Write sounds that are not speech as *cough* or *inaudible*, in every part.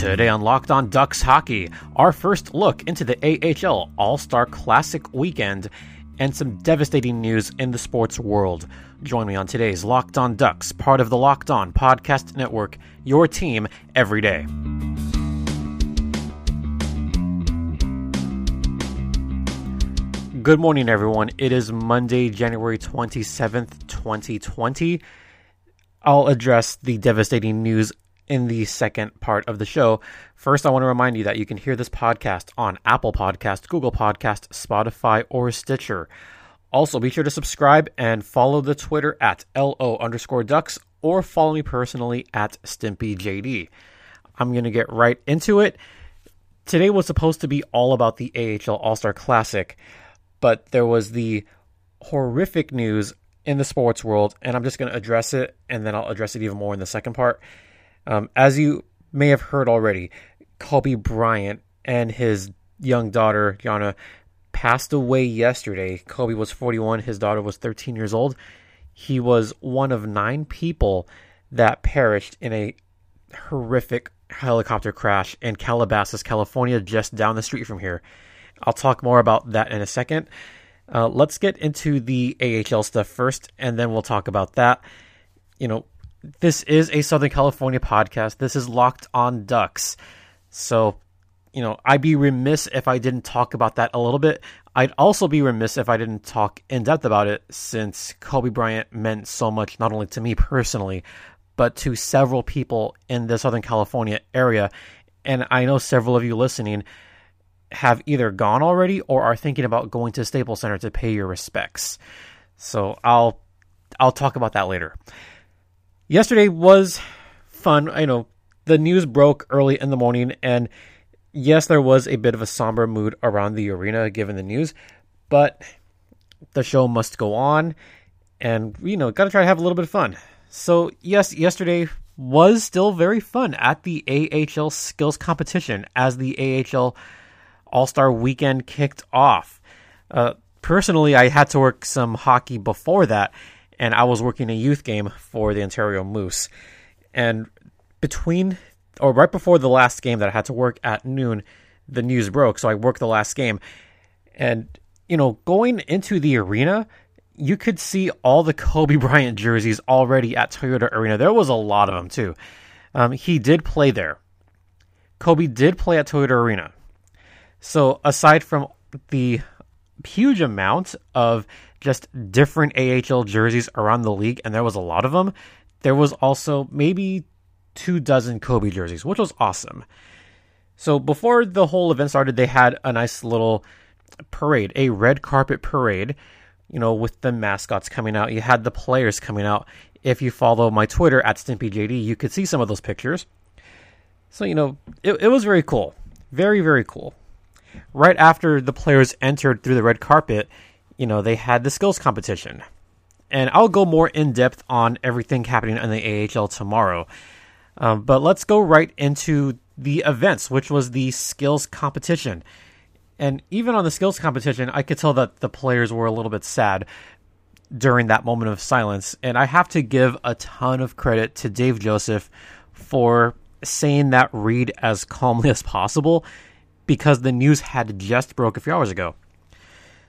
Today on Locked On Ducks Hockey, our first look into the AHL All Star Classic weekend and some devastating news in the sports world. Join me on today's Locked On Ducks, part of the Locked On Podcast Network, your team every day. Good morning, everyone. It is Monday, January 27th, 2020. I'll address the devastating news in the second part of the show. First, I want to remind you that you can hear this podcast on Apple Podcast, Google Podcast, Spotify, or Stitcher. Also, be sure to subscribe and follow the Twitter at LO underscore ducks or follow me personally at StimpyJD. I'm going to get right into it. Today was supposed to be all about the AHL All Star Classic, but there was the horrific news in the sports world, and I'm just going to address it, and then I'll address it even more in the second part. Um, as you may have heard already, Kobe Bryant and his young daughter, Gianna, passed away yesterday. Kobe was 41, his daughter was 13 years old. He was one of nine people that perished in a horrific helicopter crash in Calabasas, California, just down the street from here. I'll talk more about that in a second. Uh, let's get into the AHL stuff first, and then we'll talk about that. You know, this is a Southern California podcast. This is Locked on Ducks. So, you know, I'd be remiss if I didn't talk about that a little bit. I'd also be remiss if I didn't talk in depth about it since Kobe Bryant meant so much, not only to me personally, but to several people in the Southern California area. And I know several of you listening have either gone already or are thinking about going to Staples Center to pay your respects. So I'll I'll talk about that later yesterday was fun. I know the news broke early in the morning, and yes, there was a bit of a somber mood around the arena given the news, but the show must go on, and you know, got to try to have a little bit of fun. So, yes, yesterday was still very fun at the AHL skills competition as the AHL All Star weekend kicked off. Uh, personally, I had to work some hockey before that, and I was working a youth game for the Ontario Moose. And between or right before the last game that I had to work at noon, the news broke. So I worked the last game. And, you know, going into the arena, you could see all the *laughs* Kobe Bryant jerseys already at Toyota Arena. There was a lot of them, too. Um, he did play there. Kobe did play at Toyota Arena. So aside from the huge amount of just different AHL jerseys around the league, and there was a lot of them. There was also maybe two dozen Kobe jerseys, which was awesome. So before the whole event started, they had a nice little parade, a red carpet parade, you know, with the mascots coming out. You had the players coming out. If you follow my Twitter at StimpyJD, you could see some of those pictures. So, you know, it, it was very cool. Very, very cool. Right after the players entered through the red carpet, you know, they had the skills competition. And I'll go more in depth on everything happening in the AHL tomorrow. Um, but let's go right into the events, which was the skills competition. And even on the skills competition, I could tell that the players were a little bit sad during that moment of silence. And I have to give a ton of credit to Dave Joseph for saying that read as *laughs* calmly as possible because the news had just broke a few hours ago.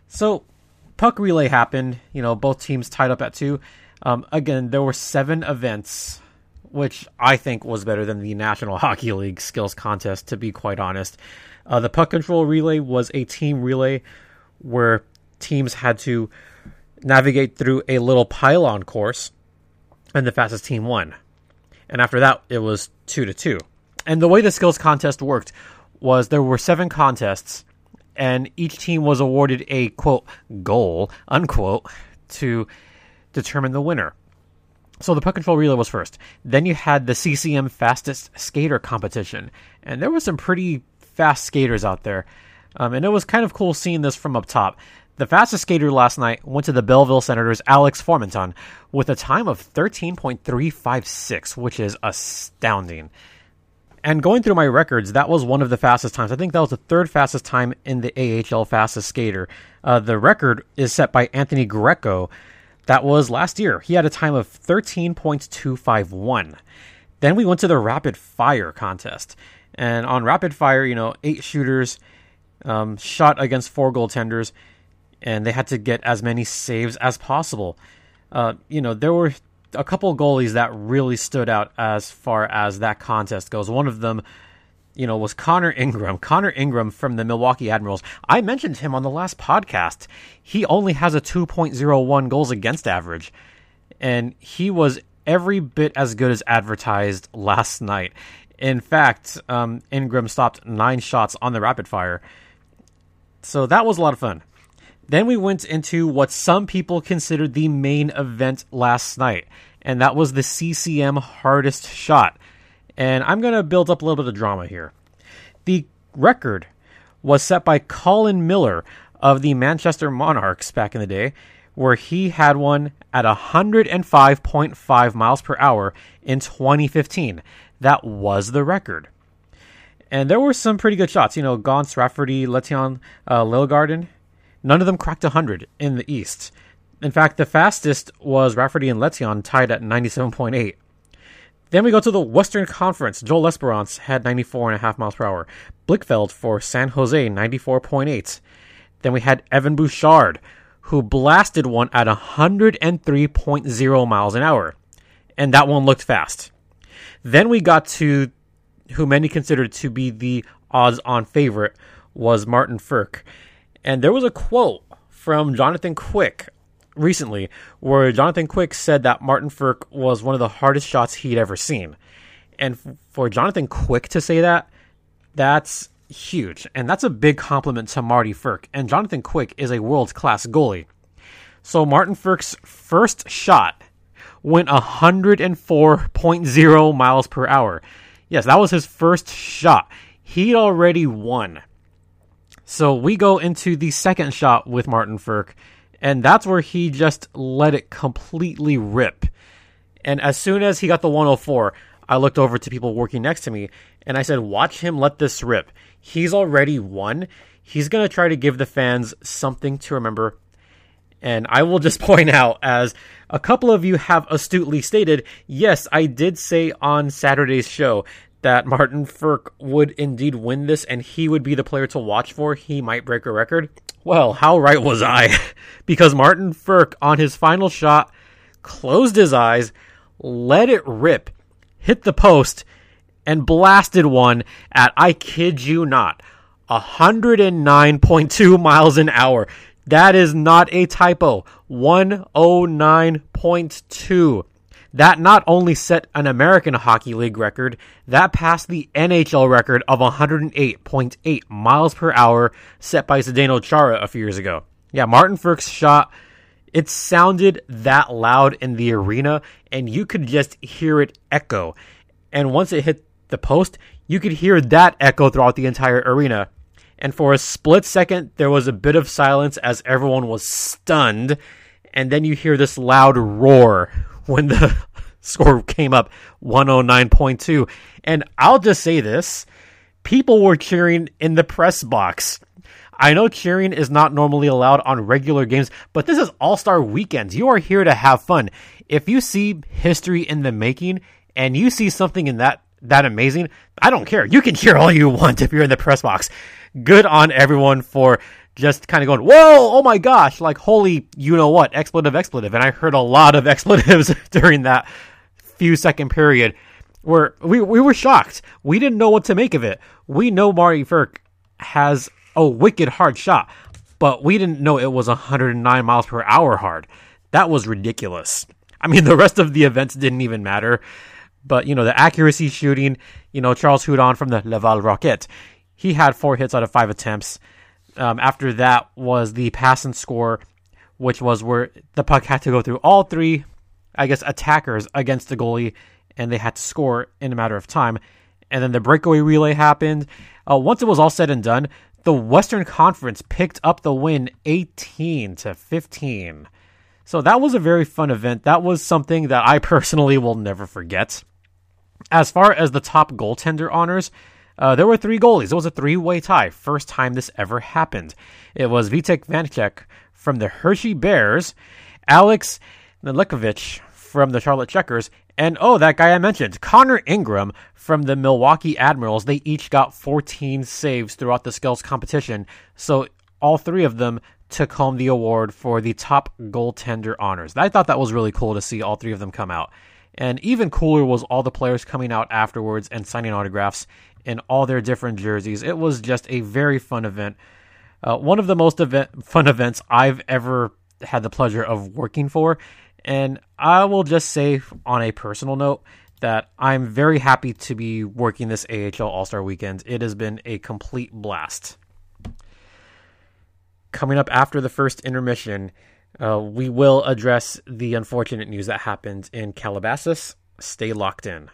So puck relay happened. You know, both teams tied up at two. Um, again, there were seven events, which I think was better than the National *laughs* Hockey League skills contest, to be quite honest. Uh, the puck control relay was a team relay where teams had to navigate through a little pylon course, and the fastest team won. And after that, it was two to two. And the way the skills contest worked was there were seven contests and each team was awarded a quote goal unquote to determine the winner. So the puck control relay was first. Then you had the CCM fastest skater competition, and there were some pretty fast skaters out there. Um, and it was kind of cool seeing this from up top. The fastest skater last night went to the Belleville Senators' Alex Formenton with a time of 13.356, which is astounding. And going through my records, that was one of the fastest times. I think that was the third fastest time in the AHL fastest skater. Uh, the record is set by Anthony Greco. That was last year. He had a time of 13.251. Then we went to the rapid fire contest. And on rapid fire, you know, eight shooters um, shot against four goaltenders, and they had to get as many saves as possible. Uh, you know, there were a couple goalies that really stood out as far as that contest goes. One of them, you know, was Connor Ingram. Connor Ingram from the Milwaukee Admirals. I mentioned him on the last podcast. He only has a 2.01 goals against average, and he was every bit as good as advertised last night. In fact, um, Ingram stopped nine shots on the rapid fire. So that was a lot of fun. Then we went into what some people considered the main event last night, and that was the CCM hardest shot. And I'm going to build up a little bit of drama here. The record was set by Colin Miller of the Manchester Monarchs back in the day, where he had one at 105.5 miles per hour in 2015. That was the record. And there were some pretty good shots. You know, Gaunce, Rafferty, Letion, uh, Lilgarden. None of them cracked 100 in the East. In fact, the fastest was Rafferty and Letion tied at 97.8. Then we go to the Western Conference. Joel L'Esperance had 94.5 miles per hour. Blickfeld for San Jose, 94.8. Then we had Evan Bouchard, who blasted one at 103.0 miles an hour. And that one looked fast. Then we got to who many considered to be the odds on favorite was Martin Frk. And there was a quote from Jonathan Quick recently where Jonathan Quick said that Martin Frk was one of the hardest shots he'd ever seen. And for Jonathan Quick to say that, that's huge. And that's a big compliment to Marty Frk. And Jonathan Quick is a world class goalie. So Martin Frk's first shot went 104.0 miles per hour. Yes, that was his first shot. He'd already won. So we go into the second shot with Martin Frk, and that's where he just let it completely rip. And as soon as he got the 104, I looked over to people working next to me and I said, Watch him let this rip. He's already won. He's going to try to give the fans something to remember. And I will just *laughs* point out, as a couple of you have astutely stated, yes, I did say on Saturday's show that Martin Frk would indeed win this and he would be the player to watch for. He might break a record. Well, how right was I? *laughs* because Martin Frk, on his final shot, closed his eyes, let it rip, hit the post, and blasted one at, I kid you not, 109.2 miles an hour. That is not a typo. 109.2. That not only set an American Hockey League record, that passed the NHL record of 108.8 miles per hour set by Zdeno Chara a few years ago. Yeah, Martin Frk's shot, it sounded that loud in the arena, and you could just hear it echo. And once it hit the post, you could hear that echo throughout the entire arena. And for a split second, there was a bit of silence as everyone was stunned. And then you hear this loud roar when the *laughs* score came up 109.2. And I'll just say this people were cheering in the press box. I know cheering is not normally allowed on regular games, but this is All Star weekends. You are here to have fun. If you see history in the making and you see something in that that amazing, I don't care. You can *laughs* cheer all you want if you're in the press box. Good on everyone for just kind of going, whoa, oh my gosh, like holy, you know what, expletive, expletive. And I heard a lot of *laughs* expletives *laughs* during that few second period where we, we were shocked. We didn't know what to make of it. We know Marty Frk has a wicked hard shot, but we didn't know it was 109 miles per hour hard. That was ridiculous. I mean, *laughs* the rest of the events didn't even matter. But, you know, the accuracy shooting, you know, Charles Hudon from the Laval Rocket, he had four hits out of five attempts. Um, after that was the pass and score, which was where the puck had to go through all three, I guess, attackers against the goalie, and they had to score in a matter of time. And then the breakaway relay happened. Uh, once it was all said and done, the Western Conference picked up the win 18 to 15. So that was a very fun event. That was something that I *laughs* personally will never forget. As far as the top goaltender honors, uh, there were three goalies. It was a three-way tie. First time this ever happened. It was Vitek Vanecek from the Hershey Bears, Alex Nedeljkovic from the Charlotte Checkers, and oh, that guy I mentioned, Connor Ingram from the Milwaukee Admirals. They each got 14 saves throughout the skills competition. So all three of them took home the award for the top goaltender honors. I thought that was really cool to see all three of them come out. And even cooler was all the players coming out afterwards and signing autographs in all their different jerseys. It was just a very fun event. Uh, one of the most event, *laughs* fun events I've ever had the pleasure of working for. And I will just say, on a personal note, that I'm very happy to be working this AHL All Star weekend. It has been a complete blast. Coming up after the first intermission, uh, we will address the unfortunate news that happened in Calabasas. Stay locked in.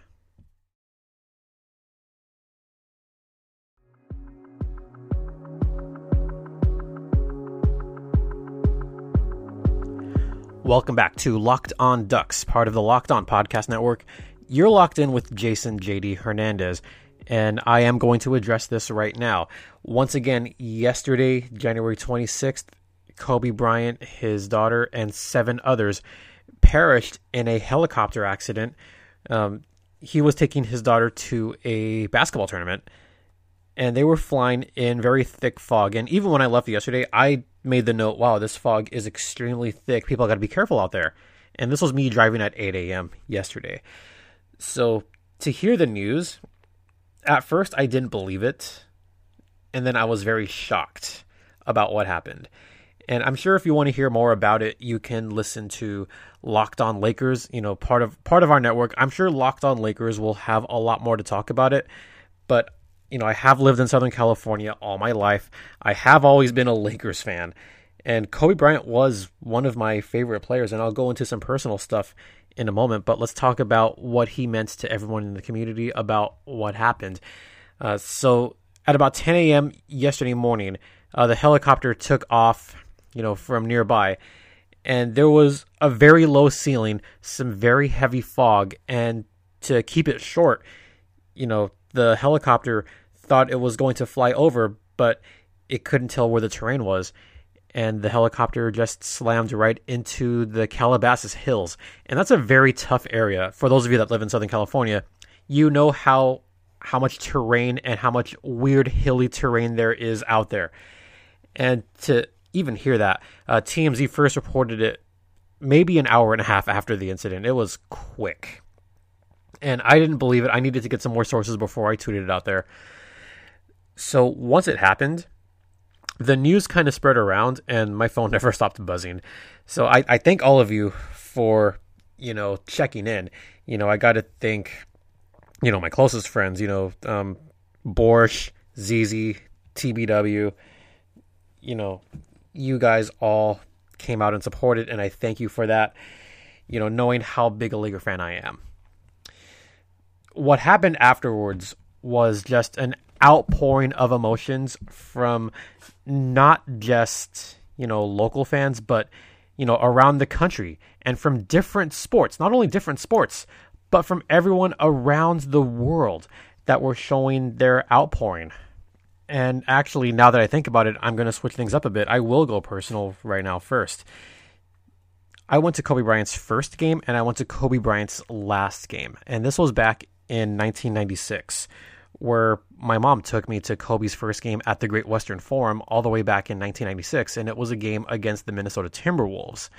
Welcome back to Locked On Ducks, part of the Locked On Podcast Network. You're locked in with Jason JD Hernandez, and I am going to address this right now. Once again, yesterday, January 26th, Kobe Bryant, his daughter, and seven others perished in a helicopter accident. Um, he was taking his daughter to a basketball tournament, and they were flying in very thick fog. And even when I left yesterday, I made the note, wow, this fog is extremely thick. People got to be careful out there. And this was me driving at 8 a.m. yesterday. So to hear the news, at first I didn't believe it. And then I was very shocked about what happened. And I'm sure if you want to hear more about it, you can listen to Locked On Lakers, you know, part of part of our network. I'm sure Locked On Lakers will have a lot more to talk about it, but you know, I have lived in Southern California all my life. I have always been a Lakers fan. And Kobe Bryant was one of my favorite players, and I'll go into some personal stuff in a moment, but let's talk about what he meant to everyone in the community about what happened. Uh, so, at about 10 a.m. yesterday morning, uh, the helicopter took off, you know, from nearby, and there was a very low ceiling, some very heavy fog, and to keep it short, you know, the helicopter thought it was going to fly over, but it couldn't tell where the terrain was. And the helicopter just slammed right into the Calabasas Hills. And that's a very tough area. For those of you that live in Southern California, you know how how much terrain and how much weird hilly terrain there is out there. And to even hear that, uh, TMZ first reported it maybe an hour and a half after the incident. It was quick and I didn't believe it. I needed to get some more sources before I tweeted it out there. So once it happened, the news kind of spread around, and my phone *laughs* never stopped buzzing. So I, I thank all of you for you know checking in. You know, I got to thank you know my closest friends. You know, um, Borscht, ZZ, TBW. You know, you guys all came out and supported, and I thank you for that. You know, knowing how big a Laker fan I am what happened afterwards was just an outpouring of emotions from not just you know local fans but you know around the country and from different sports not only different sports but from everyone around the world that were showing their outpouring. And actually now that i think about it i'm going to switch things up a bit. I will go personal right now first. I went to kobe bryant's first game and i went to kobe bryant's last game. And this was back in 1996, where my mom took me to Kobe's first game at the Great Western Forum all the way back in 1996, and it was a game against the Minnesota Timberwolves.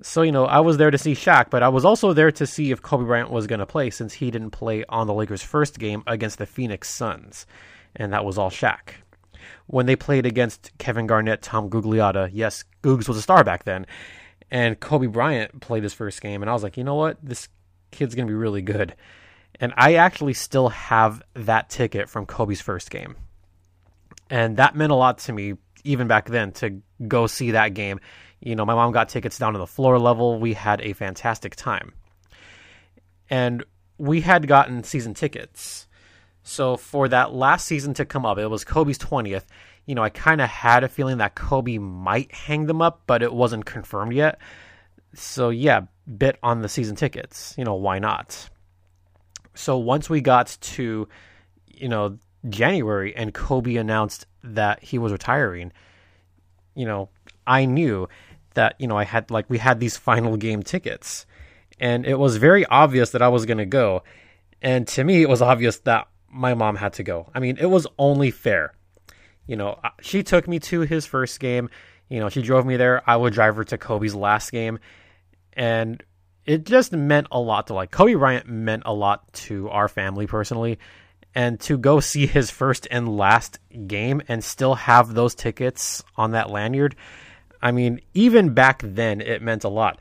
So, you know, I was there to see Shaq, but I was also there to see if Kobe Bryant was going to play since he didn't play on the Lakers' first game against the Phoenix Suns, and that was all Shaq. When they played against Kevin Garnett, Tom Gugliotta, yes, Googs was a star back then, and Kobe Bryant played his first game, and I was like, you know what? This kid's going to be really good. And I actually still have that ticket from Kobe's first game. And that meant a lot to me even back then to go see that game. You know, my mom got tickets down to the floor level. We had a fantastic time. And we had gotten season tickets. So for that last season to come up, it was Kobe's 20th. You know, I kind of had a feeling that Kobe might hang them up, but it wasn't confirmed yet. So yeah, bit on the season tickets. You know, why not? So once we got to, you know, January and Kobe announced that he was retiring, you know, I knew that, you know, I had like we had these final game tickets. And it was very obvious that I was going to go. And to me, it was obvious that my mom had to go. I mean, it was only fair. You know, she took me to his first game. You know, she drove me there. I would drive her to Kobe's last game. And it just meant a lot to like Kobe Bryant meant a lot to our family personally. And to go *laughs* see his first and last game and still have those tickets on that lanyard, I mean, even back then, it meant a lot.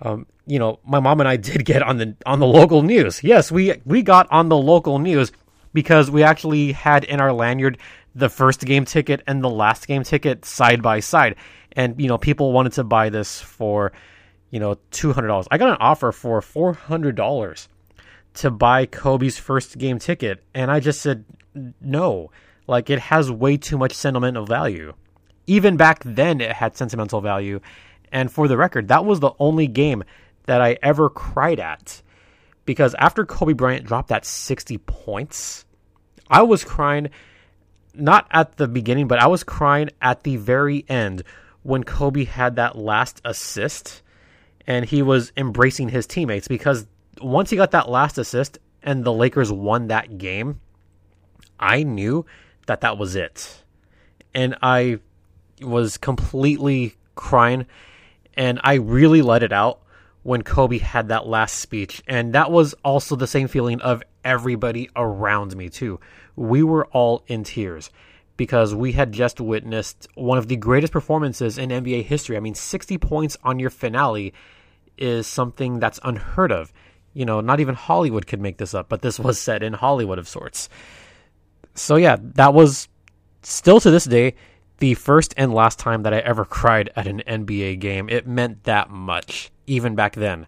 Um, you know, my mom and I *laughs* did get on the on the local news. Yes, we we got on the local news because we actually had in our lanyard the first game ticket and the last game ticket side by side. And you know, people wanted to buy this for you know two hundred dollars. I got an offer for four hundred dollars to buy Kobe's first game ticket, and I just said no. Like it has way too much sentimental value even back then it had sentimental value. And for the record, that was the only game that I ever cried at. Because after Kobe Bryant dropped that 60 points, I was crying not at the beginning, but I was crying at the very end when Kobe had that last assist and he was embracing his teammates because once he got that last assist and the Lakers won that game, I knew that that was it. And I was completely crying, and I really let it out when Kobe had that last speech. And that was also the same feeling of everybody around me, too. We were all in tears because we had just witnessed one of the greatest performances in NBA history. I mean, 60 points on your finale is something that's unheard of. You know, not even Hollywood could make this up, but this was set in Hollywood of sorts. So, yeah, that was still to this day the first and last time that I ever cried at an NBA game. It meant that much, even back then.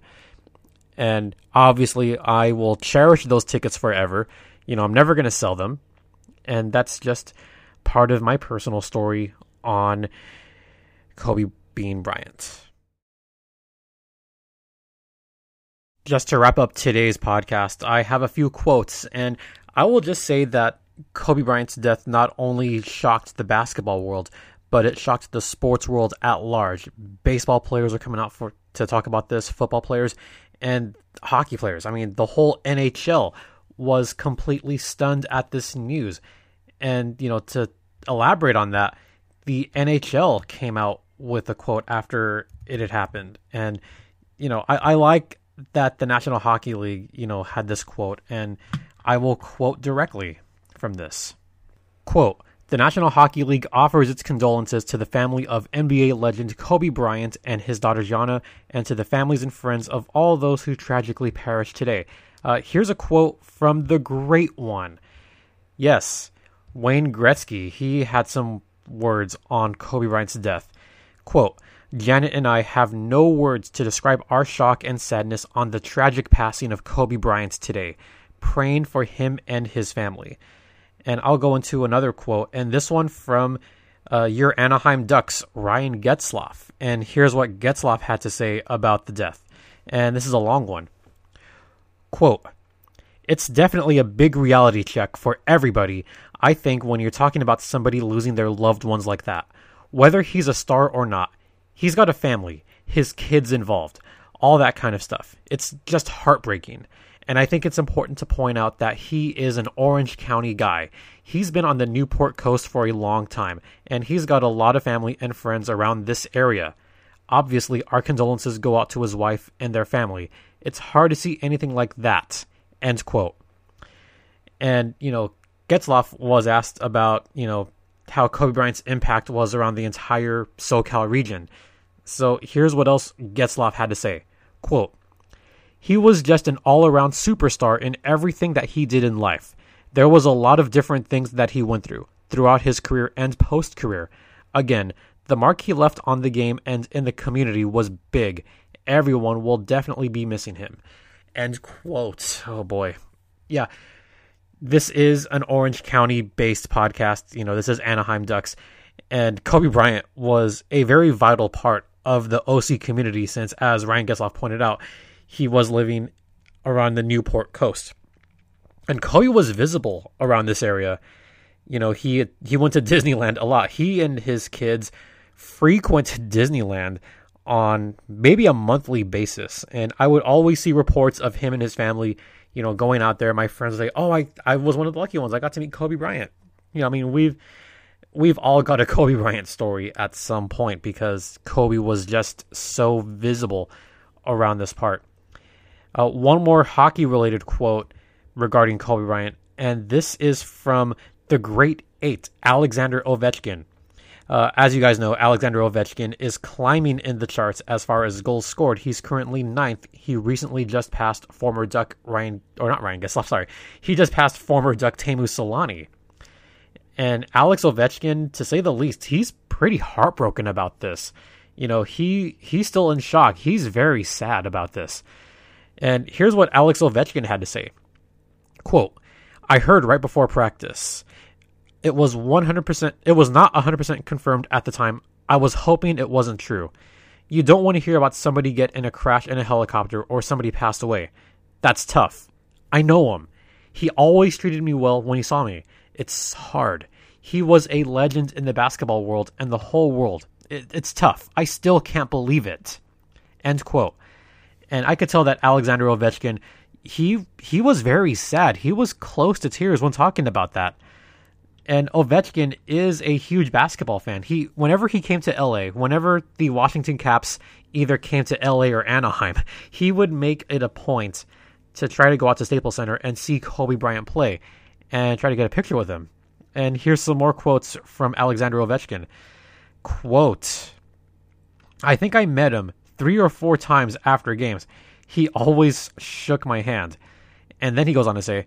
And obviously, I will cherish those tickets forever. You know, I'm never going to sell them. And that's just part of my personal story on Kobe Bean Bryant. Just to wrap up today's podcast, I have a few quotes, and I will just say that Kobe Bryant's death not only shocked the basketball world, but it shocked the sports world at large. Baseball players are coming out for to talk about this, football players and hockey players. I mean, the whole NHL was completely stunned at this news. And, you know, to elaborate on that, the NHL came out with a quote after it had happened. And, you know, I, I like that the National Hockey League, you know, had this quote, and I will quote directly from this. Quote, the National Hockey League offers its condolences to the family of NBA legend Kobe Bryant and his daughter Gianna, and to the families and friends of all those who tragically perished today. Uh, here's a quote from the great one. Yes, Wayne Gretzky, he had some words on Kobe Bryant's death. Quote, Janet and I have no words to describe our shock and sadness on the tragic passing of Kobe Bryant today, praying for him and his family. And I'll go into another quote, and this one from uh, your Anaheim Ducks, Ryan Getzlaf. And here's what Getzlaf had to say about the death. And this is a long one. Quote, it's definitely a big reality check for everybody, I think, when you're talking about somebody losing their loved ones like that. Whether he's a star or not, he's got a family, his kids involved, all that kind of stuff. It's just heartbreaking. And I think it's important to point out that he is an Orange County guy. He's been on the Newport coast for a long time, and he's got a lot of family and friends around this area. Obviously, our condolences go out to his wife and their family. It's hard to see anything like that. End quote. And, you know, Getzlaf was asked about, you know, how Kobe Bryant's impact was around the entire SoCal region. So here's what else Getzlaf had to say. Quote, he was just an all around superstar in everything that he did in life. There was a lot of different things that he went through throughout his career and post career. Again, the mark he left on the game and in the community was big. Everyone will definitely be missing him. End quote. Oh boy. Yeah. This is an Orange County based podcast. You know, this is Anaheim Ducks. And Kobe Bryant was a very vital part of the OC community since, as Ryan Getzlaf pointed out, he was living around the Newport coast. And Kobe was visible around this area. You know, he he went to *laughs* Disneyland a lot. He and his kids frequent Disneyland on maybe a monthly basis. And I would always see reports of him and his family, you know, going out there. My friends say, "Oh, I I was one of the lucky ones. I got to meet Kobe Bryant." You know, I mean, we've we've all got a *laughs* Kobe Bryant story at some point because Kobe was just so visible around this part. Uh, one more hockey related quote regarding Kobe Bryant, and this is from the great eight, Alexander Ovechkin. Uh, as you guys know, Alexander Ovechkin is climbing in the charts as far as goals scored. He's currently ninth. He recently just passed former Duck Ryan, or not Ryan Getzlaf, *laughs* sorry. He just passed former Duck Teemu Selanne. And Alex Ovechkin, to say the least, he's pretty heartbroken about this. You know, he he's still in shock. He's very sad about this. And here's what Alex Ovechkin had to say. Quote, I heard right before practice it was 100%, it was not 100% confirmed at the time. I was hoping it wasn't true. You don't want to hear about somebody get in a crash in a helicopter or somebody passed away. That's tough. I know him. He always treated me well when he saw me. It's hard. He was a legend in the basketball world and the whole world. It, it's tough. I still can't believe it. End quote. And I could tell that Alexander Ovechkin, he he was very sad. He was close to tears when talking about that. And Ovechkin is a huge basketball fan. He whenever he came to LA, whenever the Washington Caps either came to LA or Anaheim, *laughs* he would make it a point to try to go out to Staples Center and see Kobe Bryant play and try to get a picture with him. And here's some more quotes from Alexander Ovechkin. Quote I think I met him three or four times after games. He always shook my hand. And then he goes on to say,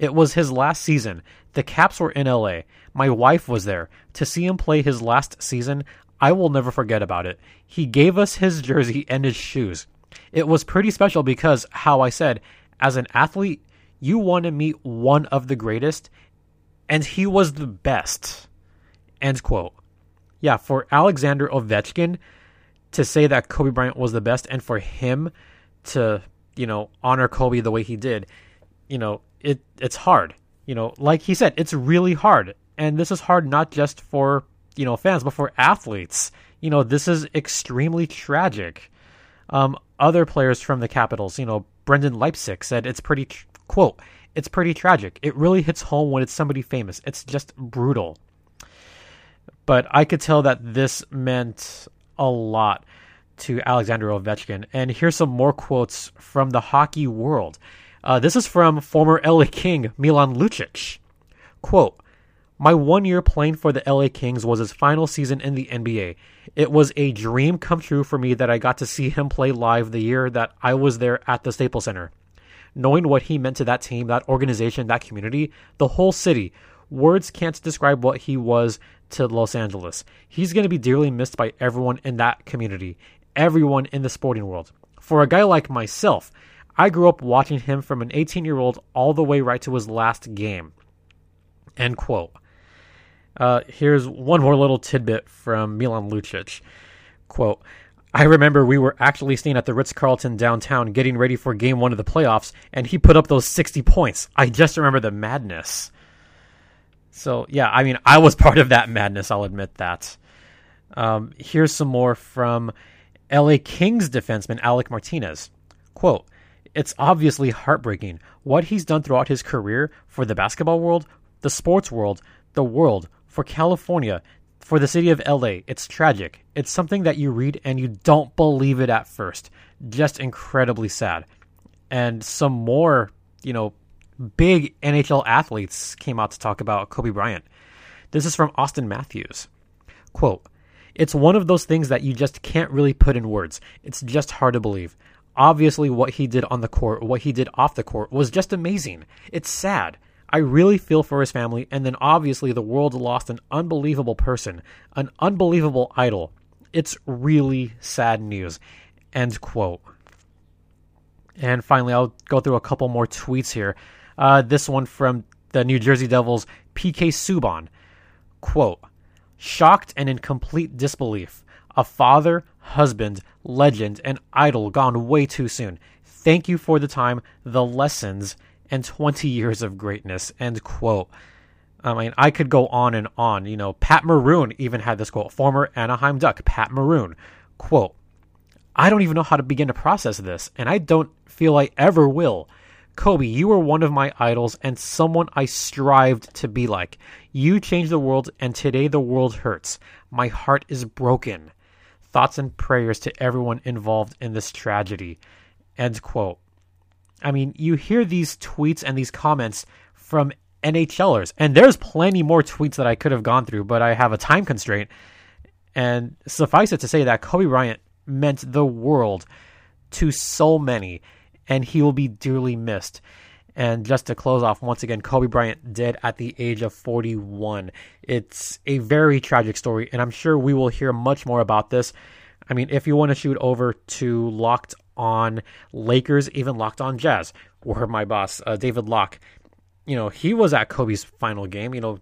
it was his last season. The Caps were in LA. My wife was there. To see him play his last season, I will never forget about it. He gave us his jersey and his shoes. It was pretty special because, how I said, as an athlete, you want to meet one of the greatest, and he was the best. End quote. Yeah, for Alexander Ovechkin to say that Kobe Bryant was the best and for him to, you know, honor Kobe the way he did, you know, it it's hard. You know, like he said, it's really hard. And this is hard not just for, you know, fans, but for athletes. You know, this is extremely tragic. Um, other players from the Capitals, you know, Brendan Leipsic said it's pretty, quote, it's pretty tragic. It really hits home when it's somebody famous. It's just brutal. But I could tell that this meant a lot to Alexander Ovechkin. And here's some more quotes from the hockey world. Uh, this is from former LA King Milan Lucic. Quote, my one year playing for the LA Kings was his final season in the NBA. It was a dream come true for me that I got to see him play live the year that I was there at the Staples Center. Knowing what he meant to that team, that organization, that community, the whole city, words can't describe what he was to Los Angeles. He's going to be dearly missed by everyone in that community, everyone in the sporting world. For a guy like myself, I grew up watching him from an 18 year old all the way right to his last game. End quote. Uh, here's one more little tidbit from Milan Lucic. Quote, I remember we were actually staying at the Ritz Carlton downtown getting ready for game one of the playoffs, and he put up those 60 points. I just remember the madness. So, yeah, I mean, I was *laughs* part of that madness, I'll admit that. Um, here's some more from LA Kings defenseman Alec Martinez. Quote, it's obviously heartbreaking what he's done throughout his career for the basketball world, the sports world, the world, for California, for the city of LA. It's tragic. It's something that you read and you don't believe it at first. Just incredibly sad. And some more, you know, big NHL athletes came out to talk about Kobe Bryant. This is from Auston Matthews. Quote, it's one of those things that you just can't really put in words. It's just hard to believe obviously what he did on the court, what he did off the court was just amazing. It's sad. I really feel for his family, and then obviously the world lost an unbelievable person, an unbelievable idol. It's really sad news. End quote. And finally, I'll go through a couple more tweets here. Uh, this one from the New Jersey Devils, PK Subban. Quote, shocked and in complete disbelief. A father, husband, legend, and idol gone way too soon. Thank you for the time, the lessons, and 20 years of greatness. End quote. I mean, I could go on and on. You know, Pat Maroon even had this quote. Former Anaheim Duck, Pat Maroon. Quote, I don't even know how to begin to process this, and I don't feel I ever will. Kobe, you were one of my idols and someone I strived to be like. You changed the world, and today the world hurts. My heart is broken. Thoughts and prayers to everyone involved in this tragedy. End quote. I mean, you hear these tweets and these comments from NHLers, and there's plenty more tweets that I could have gone through, but I have a time constraint. And suffice it to say that Kobe Bryant meant the world to so many, and he will be dearly missed. And just to close off, once again, Kobe Bryant did at the age of 41. It's a very tragic story, and I'm sure we will hear much more about this. I mean, if you want to shoot over to Locked On Lakers, even Locked On Jazz, where my boss, uh, David Locke, you know, he was at Kobe's final game. You know,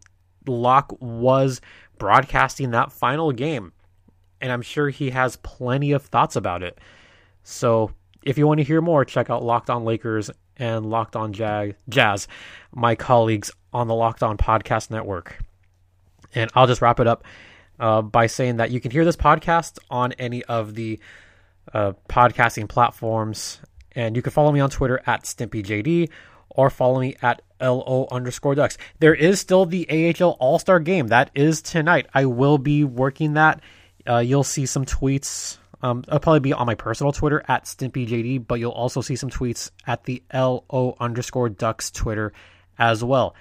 Locke was broadcasting that final game, and I'm sure he has plenty of thoughts about it. So if you want to hear more, check out Locked On Lakers and Locked On Jag- Jazz, my colleagues on the Locked On Podcast Network. And I'll just wrap it up uh, by saying that you can hear this podcast on any of the uh, podcasting platforms. And you can follow me on Twitter at StimpyJD or follow me at LO underscore Ducks. There is still the AHL All Star game. That is tonight. I will be working that. Uh, you'll see some tweets um, it'll probably be on my personal Twitter at StimpyJD, but you'll also see some tweets at the LO underscore Ducks Twitter as well.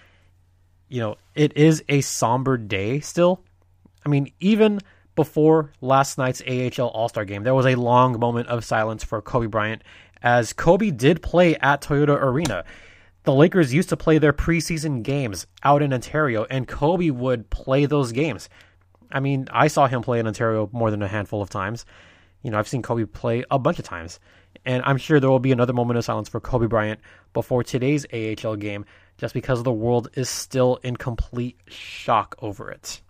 You know, it is a somber day still. I mean, even before last night's AHL All Star game, there was a long moment of silence for Kobe Bryant as Kobe did play at Toyota Arena. The Lakers used to play their preseason games out in Ontario, and Kobe would play those games. I mean, I saw him play in Ontario more than a handful of times. You know, I've seen Kobe play a bunch of times. And I'm sure there will be another moment of silence for Kobe Bryant before today's AHL game, just because the world is still in complete shock over it.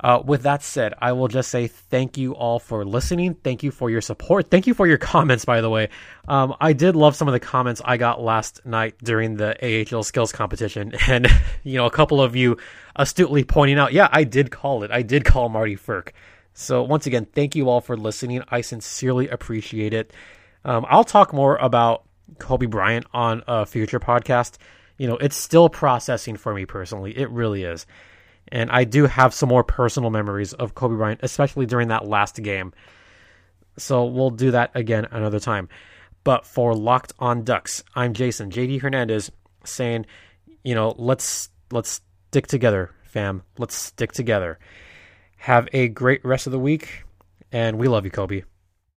Uh, with that said, I will just say thank you all for listening. Thank you for your support. Thank you for your *laughs* comments, by the way. Um, I did love some of the comments I got last night during the AHL skills competition. *laughs* And, you know, a couple of you astutely pointing out, yeah, I did call it. I did call Marty Frk. So, once again, thank you all for listening. I sincerely appreciate it. Um, I'll talk more about Kobe Bryant on a future podcast. You know, it's still processing for me personally. It really is. And I do have some more personal memories of Kobe Bryant, especially during that last game. So we'll do that again another time. But for Locked on Ducks, I'm Jason JD Hernandez saying, you know, let's let's stick together, fam. Let's stick together. Have a great rest of the week, and we love you, Kobe.